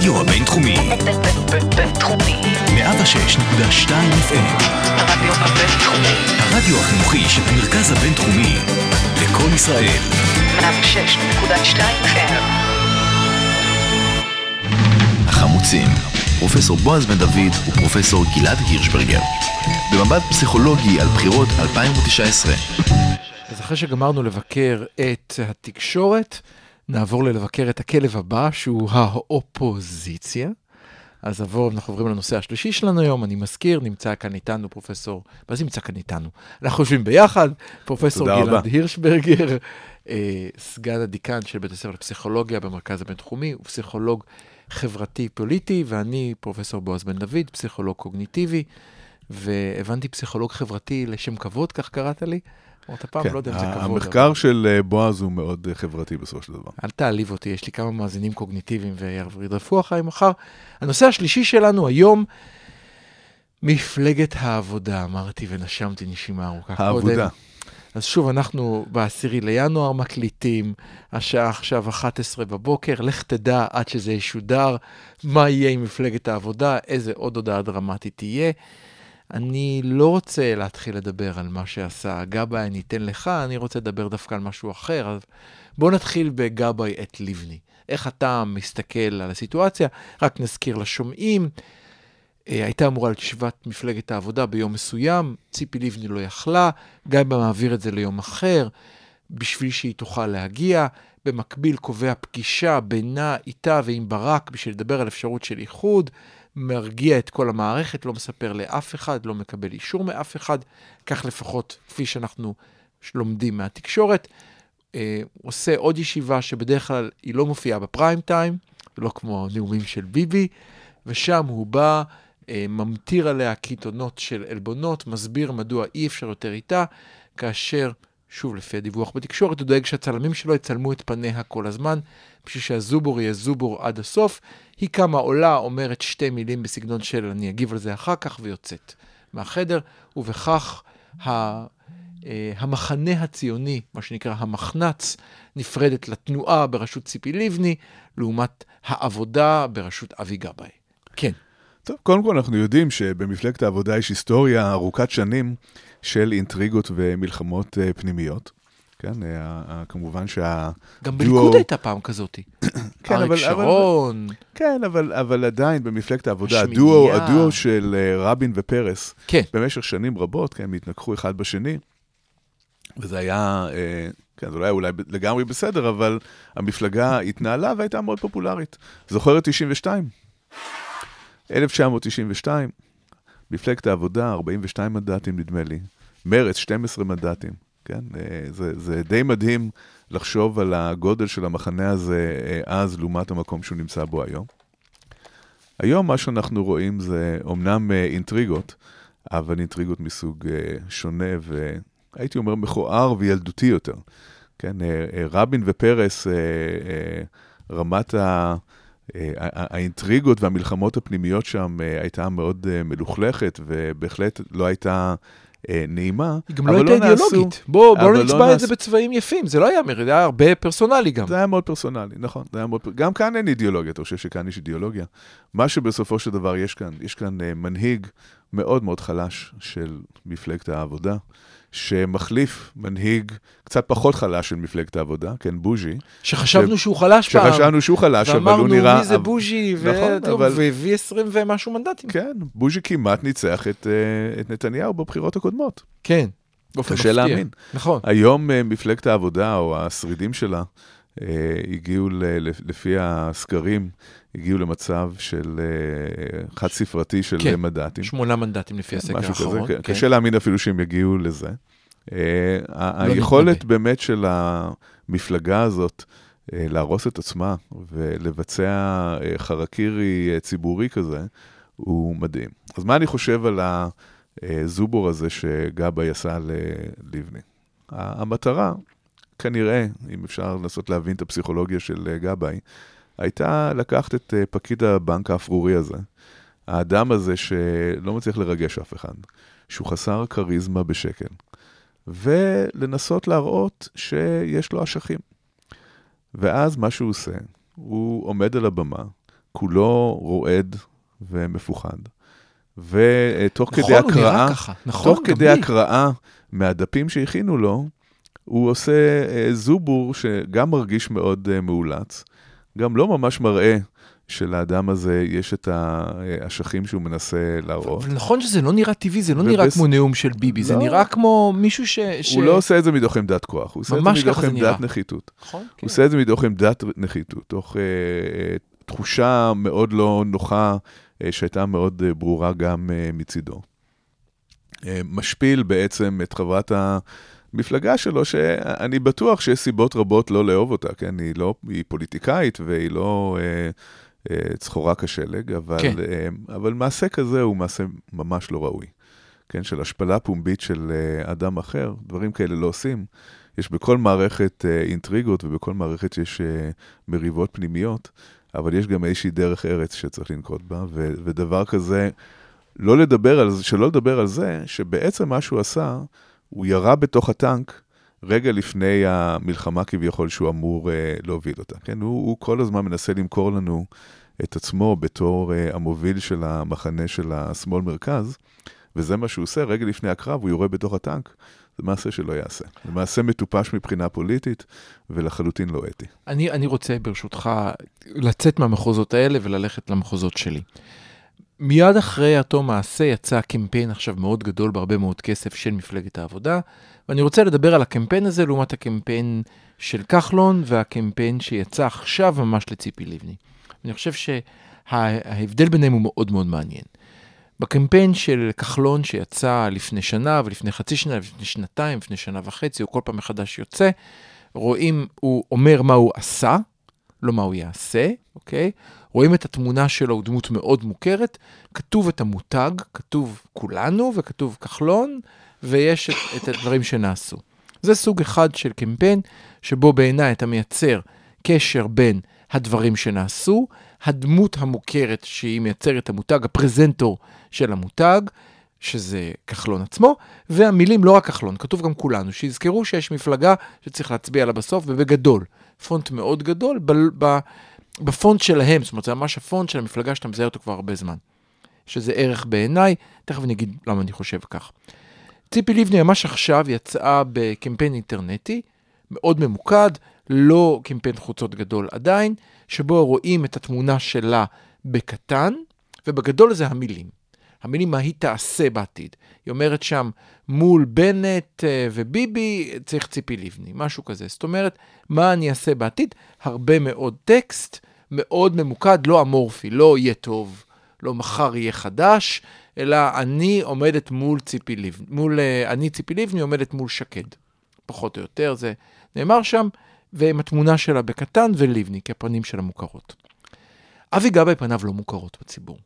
הרדיו הבינתחומי. בינתחומי. 106.2 FM. הרדיו הבינתחומי. הרדיו החינוכי של המרכז הבינתחומי. לקום ישראל. 106.2 FM. החמוצים. פרופסור בועז בן דוד ופרופסור גלעד הירשברגר. במבט פסיכולוגי על בחירות 2019. אז אחרי שגמרנו לבקר את התקשורת, נעבור ללבקר את הכלב הבא, שהוא האופוזיציה. אז עבור, אנחנו עוברים לנושא השלישי שלנו היום, אני מזכיר, נמצא כאן איתנו פרופסור, מה זה נמצא כאן איתנו? אנחנו יושבים ביחד, פרופסור גלעד. הירשברגר, אה, סגן הדיקן של בית הספר לפסיכולוגיה במרכז הבינתחומי, הוא פסיכולוג חברתי-פוליטי, ואני פרופסור בועז בן דוד, פסיכולוג קוגניטיבי, והבנתי פסיכולוג חברתי לשם כבוד, כך קראת לי? אמרת פעם, כן, לא יודע אם זה כבוד. המחקר אבל- של אה, בועז הוא מאוד אה, חברתי בסופו של דבר. אל תעליב אותי, יש לי כמה מאזינים קוגניטיביים וירדפו אחריי מחר. הנושא השלישי שלנו היום, מפלגת העבודה, אמרתי ונשמתי נשימה ארוכה. העבודה. קודם. אז שוב, אנחנו בעשירי לינואר מקליטים, השעה עכשיו 11 בבוקר, לך תדע עד שזה ישודר, מה יהיה עם מפלגת העבודה, איזה עוד הודעה דרמטית תהיה. אני לא רוצה להתחיל לדבר על מה שעשה גבאי, אני אתן לך, אני רוצה לדבר דווקא על משהו אחר. אז בואו נתחיל בגבאי את לבני. איך אתה מסתכל על הסיטואציה? רק נזכיר לשומעים, אה, הייתה אמורה להיות ישיבת מפלגת העבודה ביום מסוים, ציפי לבני לא יכלה, גבאי מעביר את זה ליום אחר, בשביל שהיא תוכל להגיע. במקביל קובע פגישה בינה, איתה ועם ברק בשביל לדבר על אפשרות של איחוד. מרגיע את כל המערכת, לא מספר לאף אחד, לא מקבל אישור מאף אחד, כך לפחות כפי שאנחנו לומדים מהתקשורת. אה, עושה עוד ישיבה שבדרך כלל היא לא מופיעה בפריים טיים, לא כמו הנאומים של ביבי, ושם הוא בא, אה, ממטיר עליה קיתונות של עלבונות, מסביר מדוע אי אפשר יותר איתה, כאשר, שוב לפי הדיווח בתקשורת, הוא דואג שהצלמים שלו יצלמו את פניה כל הזמן, בשביל שהזובור יהיה זובור עד הסוף. היא קמה עולה, אומרת שתי מילים בסגנון של אני אגיב על זה אחר כך, ויוצאת מהחדר, ובכך ה... אה, המחנה הציוני, מה שנקרא המחנ"צ, נפרדת לתנועה בראשות ציפי לבני, לעומת העבודה בראשות אבי גבאי. כן, טוב, קודם כל אנחנו יודעים שבמפלגת העבודה יש היסטוריה ארוכת שנים של אינטריגות ומלחמות אה, פנימיות. כן, אה, כמובן שה... גם בליכוד הייתה פעם כזאת. כן, אריק אבל- שרון, כן, אבל, אבל עדיין במפלגת העבודה. הדואו, הדואו של אה, רבין ופרס, כן, במשך שנים רבות, כן, הם התנגחו אחד בשני, וזה היה, כן, זה לא היה אולי לגמרי בסדר, אבל המפלגה התנהלה והייתה מאוד פופולרית. זוכר את 92? 1992, מפלגת העבודה, 42 מנדטים נדמה לי, מרץ, 12 מנדטים, כן? אה, זה, זה די מדהים לחשוב על הגודל של המחנה הזה אה, אז לעומת המקום שהוא נמצא בו היום. היום מה שאנחנו רואים זה אומנם אה, אינטריגות, אבל אינטריגות מסוג שונה והייתי אומר מכוער וילדותי יותר. כן, רבין ופרס, רמת ה... אה, האינטריגות והמלחמות הפנימיות שם אה, הייתה מאוד אה, מלוכלכת, ובהחלט לא הייתה נעימה. היא גם לא הייתה נעשו- אידיאולוגית. בואו בוא לא נצבע את זה בצבעים יפים, זה לא היה מרד, זה היה הרבה פרסונלי גם. זה היה מאוד פרסונלי, נכון. היה מאוד... גם כאן אין אידיאולוגיה, אתה חושב שכאן יש אידיאולוגיה? מה שבסופו של דבר יש כאן, יש כאן מנהיג מאוד מאוד חלש של מפלגת העבודה, שמחליף מנהיג קצת פחות חלש של מפלגת העבודה, כן, בוז'י, שחשבנו שהוא חלש פעם. שחשבנו שהוא חלש, אבל ואמרנו, הוא נראה... מי זה בוז'י, נכון, ו- אבל- והביא 20 ומשהו מנדטים. כן, בוז'י כמעט ניצח את, אה, את נתניהו בבחירות הקודמות. כן, באופן קשה מפתיע. להאמין. נכון. היום אה, מפלגת העבודה, או השרידים שלה, הגיעו, ל- לפי הסקרים, הגיעו למצב של אה, חד ספרתי של כן. מנדטים. שמונה מנדטים לפי הסקר משהו כזה, האחרון. כן. כן. קשה להאמין אפילו שהם יגיעו לזה. אה, לא היכולת נתנבא. באמת של המפלגה הזאת אה, להרוס את עצמה ולבצע אה, חרקירי אה, ציבורי כזה, הוא מדהים. אז מה אני חושב על הזובור הזה שגבאי עשה ללבני? המטרה, כנראה, אם אפשר לנסות להבין את הפסיכולוגיה של אה, גבאי, הייתה לקחת את אה, פקיד הבנק האפרורי הזה, האדם הזה שלא מצליח לרגש אף אחד, שהוא חסר כריזמה בשקל, ולנסות להראות שיש לו אשכים. ואז מה שהוא עושה, הוא עומד על הבמה כולו רועד ומפוחד. ותוך נכון, כדי הקראה. נכון, תוך כדי לי. הקראה מהדפים שהכינו לו, הוא עושה אה, זובור שגם מרגיש מאוד אה, מאולץ, גם לא ממש מראה שלאדם הזה יש את האשכים שהוא מנסה להראות. אבל נכון שזה לא נראה טבעי, זה לא נראה כמו נאום של ביבי, זה לא. נראה כמו מישהו ש... ש- הוא לא עושה את זה מתוך עמדת כוח, הוא עושה את זה מתוך עמדת נראה. נחיתות. נכון, הוא כן. עושה את זה מתוך עמדת נחיתות, תוך אה, אה, תחושה מאוד לא נוחה, אה, שהייתה מאוד אה, ברורה גם אה, מצידו. אה, משפיל בעצם את חברת המפלגה שלו, שאני בטוח שיש סיבות רבות לא לאהוב אותה, כן? היא לא, היא פוליטיקאית והיא לא אה, אה, צחורה כשלג, אבל, כן. אה, אבל מעשה כזה הוא מעשה ממש לא ראוי. כן, של השפלה פומבית של אה, אדם אחר, דברים כאלה לא עושים. יש בכל מערכת אה, אינטריגות ובכל מערכת יש אה, מריבות פנימיות, אבל יש גם איזושהי דרך ארץ שצריך לנקוט בה, ו- ודבר כזה, לא לדבר על שלא לדבר על זה, שבעצם מה שהוא עשה, הוא ירה בתוך הטנק רגע לפני המלחמה כביכול שהוא אמור אה, להוביל אותה. כן, הוא, הוא כל הזמן מנסה למכור לנו את עצמו בתור אה, המוביל של המחנה של השמאל-מרכז, וזה מה שהוא עושה, רגע לפני הקרב הוא יורה בתוך הטנק. זה מעשה שלא יעשה. זה מעשה מטופש מבחינה פוליטית, ולחלוטין לא אתי. אני, אני רוצה ברשותך לצאת מהמחוזות האלה וללכת למחוזות שלי. מיד אחרי אותו מעשה יצא קמפיין עכשיו מאוד גדול בהרבה מאוד כסף של מפלגת העבודה, ואני רוצה לדבר על הקמפיין הזה לעומת הקמפיין של כחלון והקמפיין שיצא עכשיו ממש לציפי לבני. אני חושב שההבדל ביניהם הוא מאוד מאוד מעניין. בקמפיין של כחלון שיצא לפני שנה ולפני חצי שנה, לפני שנתיים, לפני שנה וחצי, הוא כל פעם מחדש יוצא, רואים, הוא אומר מה הוא עשה, לא מה הוא יעשה, אוקיי? רואים את התמונה שלו, הוא דמות מאוד מוכרת, כתוב את המותג, כתוב כולנו וכתוב כחלון, ויש את, את הדברים שנעשו. זה סוג אחד של קמפיין, שבו בעיניי אתה מייצר קשר בין הדברים שנעשו, הדמות המוכרת שהיא מייצרת המותג, הפרזנטור של המותג, שזה כחלון עצמו, והמילים לא רק כחלון, כתוב גם כולנו, שיזכרו שיש מפלגה שצריך להצביע לה בסוף, ובגדול, פונט מאוד גדול, בפונט שלהם, זאת אומרת, זה ממש הפונט של המפלגה שאתה מזהה אותו כבר הרבה זמן. שזה ערך בעיניי, תכף אני אגיד למה אני חושב כך. ציפי לבני ממש עכשיו יצאה בקמפיין אינטרנטי, מאוד ממוקד, לא קמפיין חוצות גדול עדיין, שבו רואים את התמונה שלה בקטן, ובגדול זה המילים. המילים מה היא תעשה בעתיד. היא אומרת שם, מול בנט אה, וביבי צריך ציפי לבני, משהו כזה. זאת אומרת, מה אני אעשה בעתיד? הרבה מאוד טקסט, מאוד ממוקד, לא אמורפי, לא יהיה טוב, לא מחר יהיה חדש, אלא אני עומדת מול ציפי לבני, מול, אה, אני ציפי לבני עומדת מול שקד. פחות או יותר, זה נאמר שם, ועם התמונה שלה בקטן ולבני, כי הפנים שלה מוכרות. אבי גבאי פניו לא מוכרות בציבור.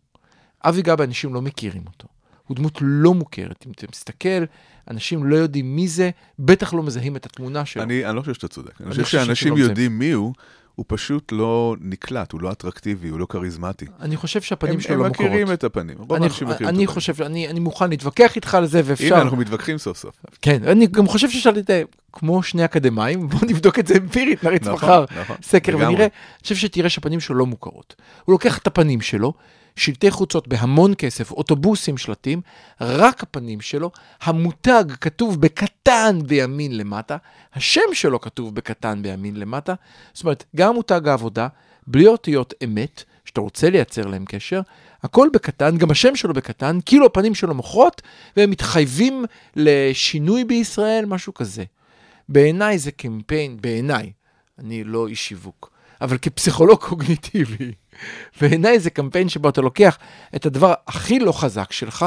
אבי גבאי, אנשים לא מכירים אותו. הוא דמות לא מוכרת. אם אתה מסתכל, אנשים לא יודעים מי זה, בטח לא מזהים את התמונה שלו. אני, אני לא חושב שאתה צודק. אני אני חושב שאנשים זה. יודעים מי הוא, הוא פשוט לא נקלט, הוא לא אטרקטיבי, הוא לא כריזמטי. אני חושב שהפנים הם, שלו הם לא מוכרות. מכירים את הפנים. רוב אני, האנשים מכירים אני את הפנים. חושב, אני, אני מוכן להתווכח איתך על זה, ואפשר... הנה, אנחנו מתווכחים סוף סוף. כן, אני גם חושב שאפשר להתאר, כמו שני אקדמאים, בואו נבדוק את זה אמפירית, נריץ נכון, מחר נכון, סקר. ונראה. אני חושב שתראה שהפנים שלו לא מוכרות. הוא לוקח את הפנים שלו, שלטי חוצות בהמון כסף, אוטובוסים, שלטים, רק הפנים שלו, המותג כתוב בקטן בימין למטה, השם שלו כתוב בקטן בימין למטה, זאת אומרת, גם מותג העבודה, בלי אותיות אמת, שאתה רוצה לייצר להם קשר, הכל בקטן, גם השם שלו בקטן, כאילו הפנים שלו מוכרות, והם מתחייבים לשינוי בישראל, משהו כזה. בעיניי זה קמפיין, בעיניי, אני לא איש שיווק, אבל כפסיכולוג קוגניטיבי, בעיניי זה קמפיין שבו אתה לוקח את הדבר הכי לא חזק שלך,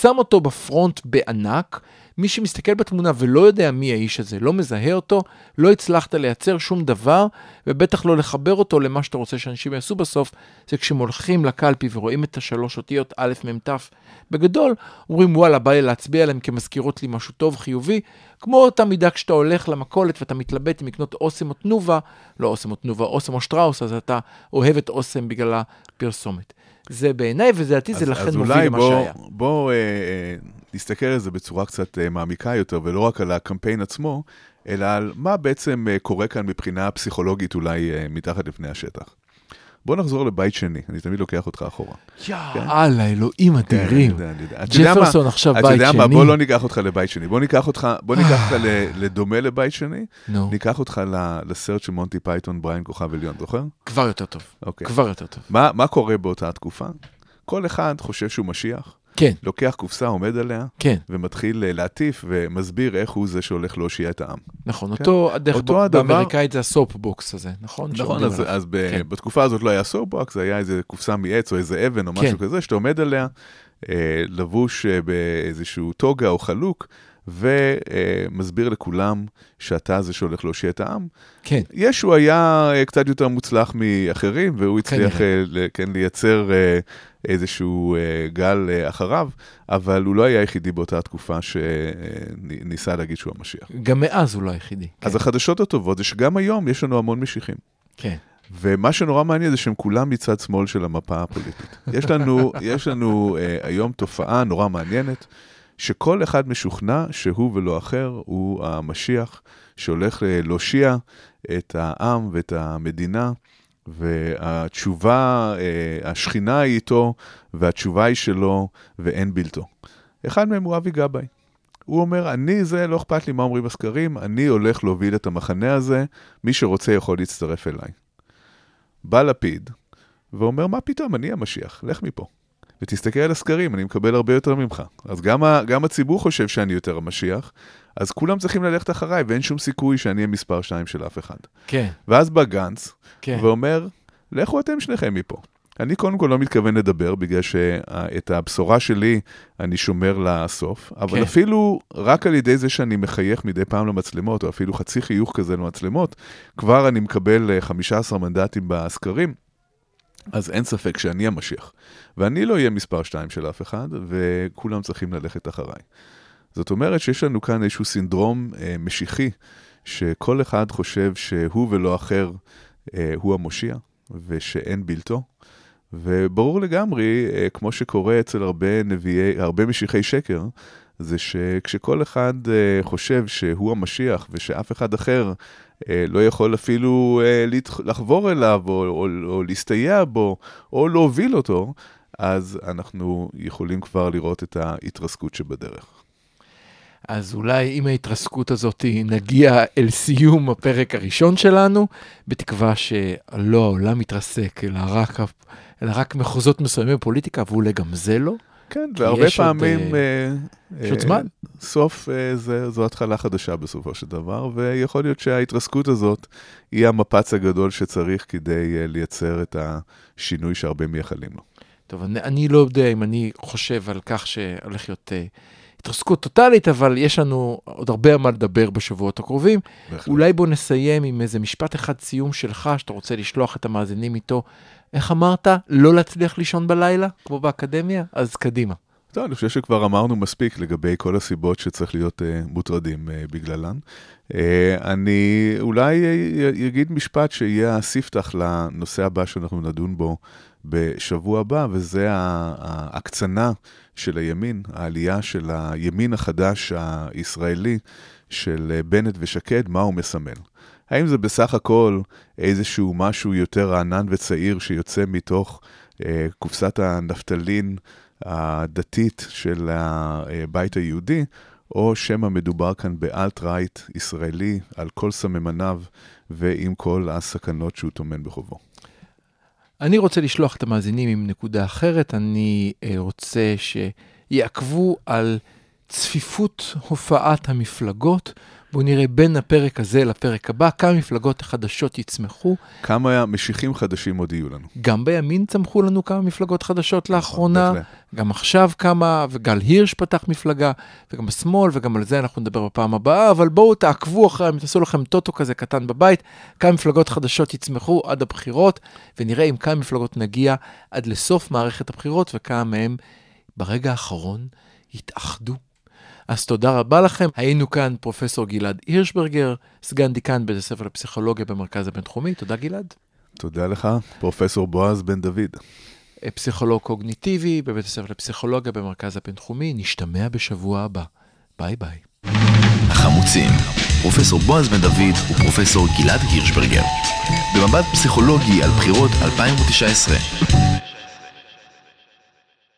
שם אותו בפרונט בענק, מי שמסתכל בתמונה ולא יודע מי האיש הזה, לא מזהה אותו, לא הצלחת לייצר שום דבר, ובטח לא לחבר אותו למה שאתה רוצה שאנשים יעשו בסוף, זה כשהם הולכים לקלפי ורואים את השלוש אותיות א', מ', ת', בגדול, אומרים וואלה, בא לי להצביע עליהם כי מזכירות לי משהו טוב, חיובי, כמו אותה מידה כשאתה הולך למכולת ואתה מתלבט אם לקנות אוסם או תנובה, לא אוסם או תנובה, אוסם או שטראוס, אז אתה אוהב את אוסם בגלל הפרסומת. זה בעיניי, ולדעתי זה אז- לכן אז מוביל אולי למה בוא- שהיה. בוא אה, אה, נסתכל על זה בצורה קצת אה, מעמיקה יותר, ולא רק על הקמפיין עצמו, אלא על מה בעצם אה, קורה כאן מבחינה פסיכולוגית אולי אה, מתחת לפני השטח. בוא נחזור לבית שני, אני תמיד לוקח אותך אחורה. יאללה, אלוהים כן, אדירים. אתה? ג'פרסון עכשיו אתה בית יודע מה, שני. בוא לא ניקח אותך לבית שני, בוא ניקח אותך, בוא ניקח אותך ל- לדומה לבית שני, נו, ניקח אותך לסרט של מונטי פייתון, בריין כוכב עליון, זוכר? כבר יותר טוב. אוקיי. כבר יותר טוב. מה מה קורה באותה תקופה? כל אחד חושב שהוא משיח, כן, לוקח קופסה, עומד עליה, כן, ומתחיל אה, להטיף ומסביר איך הוא זה שהולך להושיע את העם. נכון. כן. אותו, הדרך אותו ב- הדבר- באמריקאית זה ה soapbox הזה, נכון? נכון, אז. אז ב, כן. בתקופה הזאת לא היה soapbox, זה היה איזה קופסה מעץ או איזה אבן או משהו כן. כזה, שאתה עומד עליה, אה, לבוש אה, באיזשהו טוגה או חלוק, ומסביר לכולם שאתה זה שהולך להושיע את העם. כן, ישו היה אה, קצת יותר מוצלח מאחרים, והוא הצליח כנראה. אה, כן, לייצר אה, איזשהו אה, גל אה, אחריו, אבל הוא לא היה היחידי באותה תקופה שניסה להגיד שהוא המשיח. גם מאז הוא לא היחידי. אז החדשות הטובות זה שגם היום יש לנו המון משיחים. כן, ומה שנורא מעניין זה שהם כולם מצד שמאל של המפה הפוליטית. יש לנו, יש לנו uh, היום תופעה נורא מעניינת, שכל אחד משוכנע שהוא ולא אחר הוא המשיח שהולך אה, להושיע את העם ואת המדינה, והתשובה, uh, השכינה היא איתו, והתשובה היא שלו, ואין בלתו. אחד מהם הוא אבי גבאי. הוא אומר, אני זה, לא אכפת לי מה אומרים הסקרים, אני הולך להוביל את המחנה הזה, מי שרוצה יכול להצטרף אליי. בא לפיד ואומר, מה פתאום, אני המשיח, לך מפה. ותסתכל על הסקרים, אני מקבל הרבה יותר ממך. אז גם, ה, גם הציבור חושב שאני יותר המשיח, אז כולם צריכים ללכת אחריי, ואין שום סיכוי שאני אהיה מספר 2 של אף אחד. כן, ואז בא גנץ, כן. ואומר, לכו אתם שניכם מפה. אני קודם כל לא מתכוון לדבר, בגלל שאת הבשורה שלי אני שומר לסוף, אבל כן. אפילו רק על ידי זה שאני מחייך מדי פעם למצלמות, או אפילו חצי חיוך כזה למצלמות, כבר אני מקבל אה, 15 מנדטים בסקרים, אז אין ספק שאני המשיח. ואני לא אהיה מספר 2 של אף אחד, וכולם צריכים ללכת אחריי. זאת אומרת שיש לנו כאן איזשהו סינדרום אה, משיחי, שכל אחד חושב שהוא ולא אחר אה, הוא המושיע, ושאין בלתו. וברור לגמרי, אה, כמו שקורה אצל הרבה נביאי, הרבה משיחי שקר, זה שכשכל אחד אה, חושב שהוא המשיח ושאף אחד אחר אה, לא יכול אפילו אה, לחבור אליו או, או, או להסתייע בו או להוביל אותו, אז אנחנו יכולים כבר לראות את ההתרסקות שבדרך. אז אולי עם ההתרסקות הזאת נגיע אל סיום הפרק הראשון שלנו, בתקווה שלא העולם מתרסק, אלא רק, אלא רק מחוזות מסוימים בפוליטיקה, ואולי גם זה לא. כן, והרבה יש עוד, פעמים... אה, אה, יש עוד אה, זמן. סוף אה, זה, זו התחלה חדשה בסופו של דבר, ויכול להיות שההתרסקות הזאת היא המפץ הגדול שצריך כדי אה, לייצר את השינוי שהרבה מייחלים לו. טוב, אני, אני לא יודע אם אני חושב על כך שהולך להיות uh, התרסקות טוטאלית, אבל יש לנו עוד הרבה על מה לדבר בשבועות הקרובים. בהחלט. אולי בוא נסיים עם איזה משפט אחד סיום שלך, שאתה רוצה לשלוח את המאזינים איתו. איך אמרת? לא להצליח לישון בלילה, כמו באקדמיה? אז קדימה. טוב, אני חושב שכבר אמרנו מספיק לגבי כל הסיבות שצריך להיות uh, מוטרדים uh, בגללן. Uh, אני אולי uh, אגיד משפט שיהיה הספתח לנושא הבא שאנחנו נדון בו בשבוע הבא, וזה ההקצנה של הימין, העלייה של הימין החדש הישראלי של uh, בנט ושקד, מה הוא מסמל. האם זה בסך הכל איזשהו משהו יותר רענן וצעיר שיוצא מתוך uh, קופסת הנפטלין הדתית של הבית היהודי, או שמא מדובר כאן באלט-רייט ישראלי על כל סממניו ועם כל הסכנות שהוא טומן בחובו. אני רוצה לשלוח את המאזינים עם נקודה אחרת. אני אה, רוצה שיעקבו על צפיפות הופעת המפלגות. בואו נראה בין הפרק הזה לפרק הבא כמה מפלגות חדשות יצמחו. כמה משיחים חדשים עוד יהיו לנו. גם בימין צמחו לנו כמה מפלגות חדשות לאחרונה, בהחלט. גם עכשיו כמה, וגל הירש פתח מפלגה, וגם בשמאל, וגם על זה אנחנו נדבר בפעם הבאה, אבל בואו תעקבו אחריהם, תעשו לכם טוטו כזה קטן בבית, כמה מפלגות חדשות יצמחו עד הבחירות, ונראה עם כמה מפלגות נגיע עד לסוף מערכת הבחירות, וכמה מהם ברגע האחרון יתאחדו. אז תודה רבה לכם. היינו כאן פרופסור גלעד הירשברגר, סגן דיקן בית הספר לפסיכולוגיה במרכז הבינתחומי. תודה גלעד. תודה לך, פרופסור בועז בן דוד. פסיכולוג קוגניטיבי בבית הספר לפסיכולוגיה במרכז הבינתחומי. נשתמע בשבוע הבא. ביי ביי. החמוצים, פרופסור בועז בן דוד ופרופסור גלעד הירשברגר. במבט פסיכולוגי על בחירות 2019.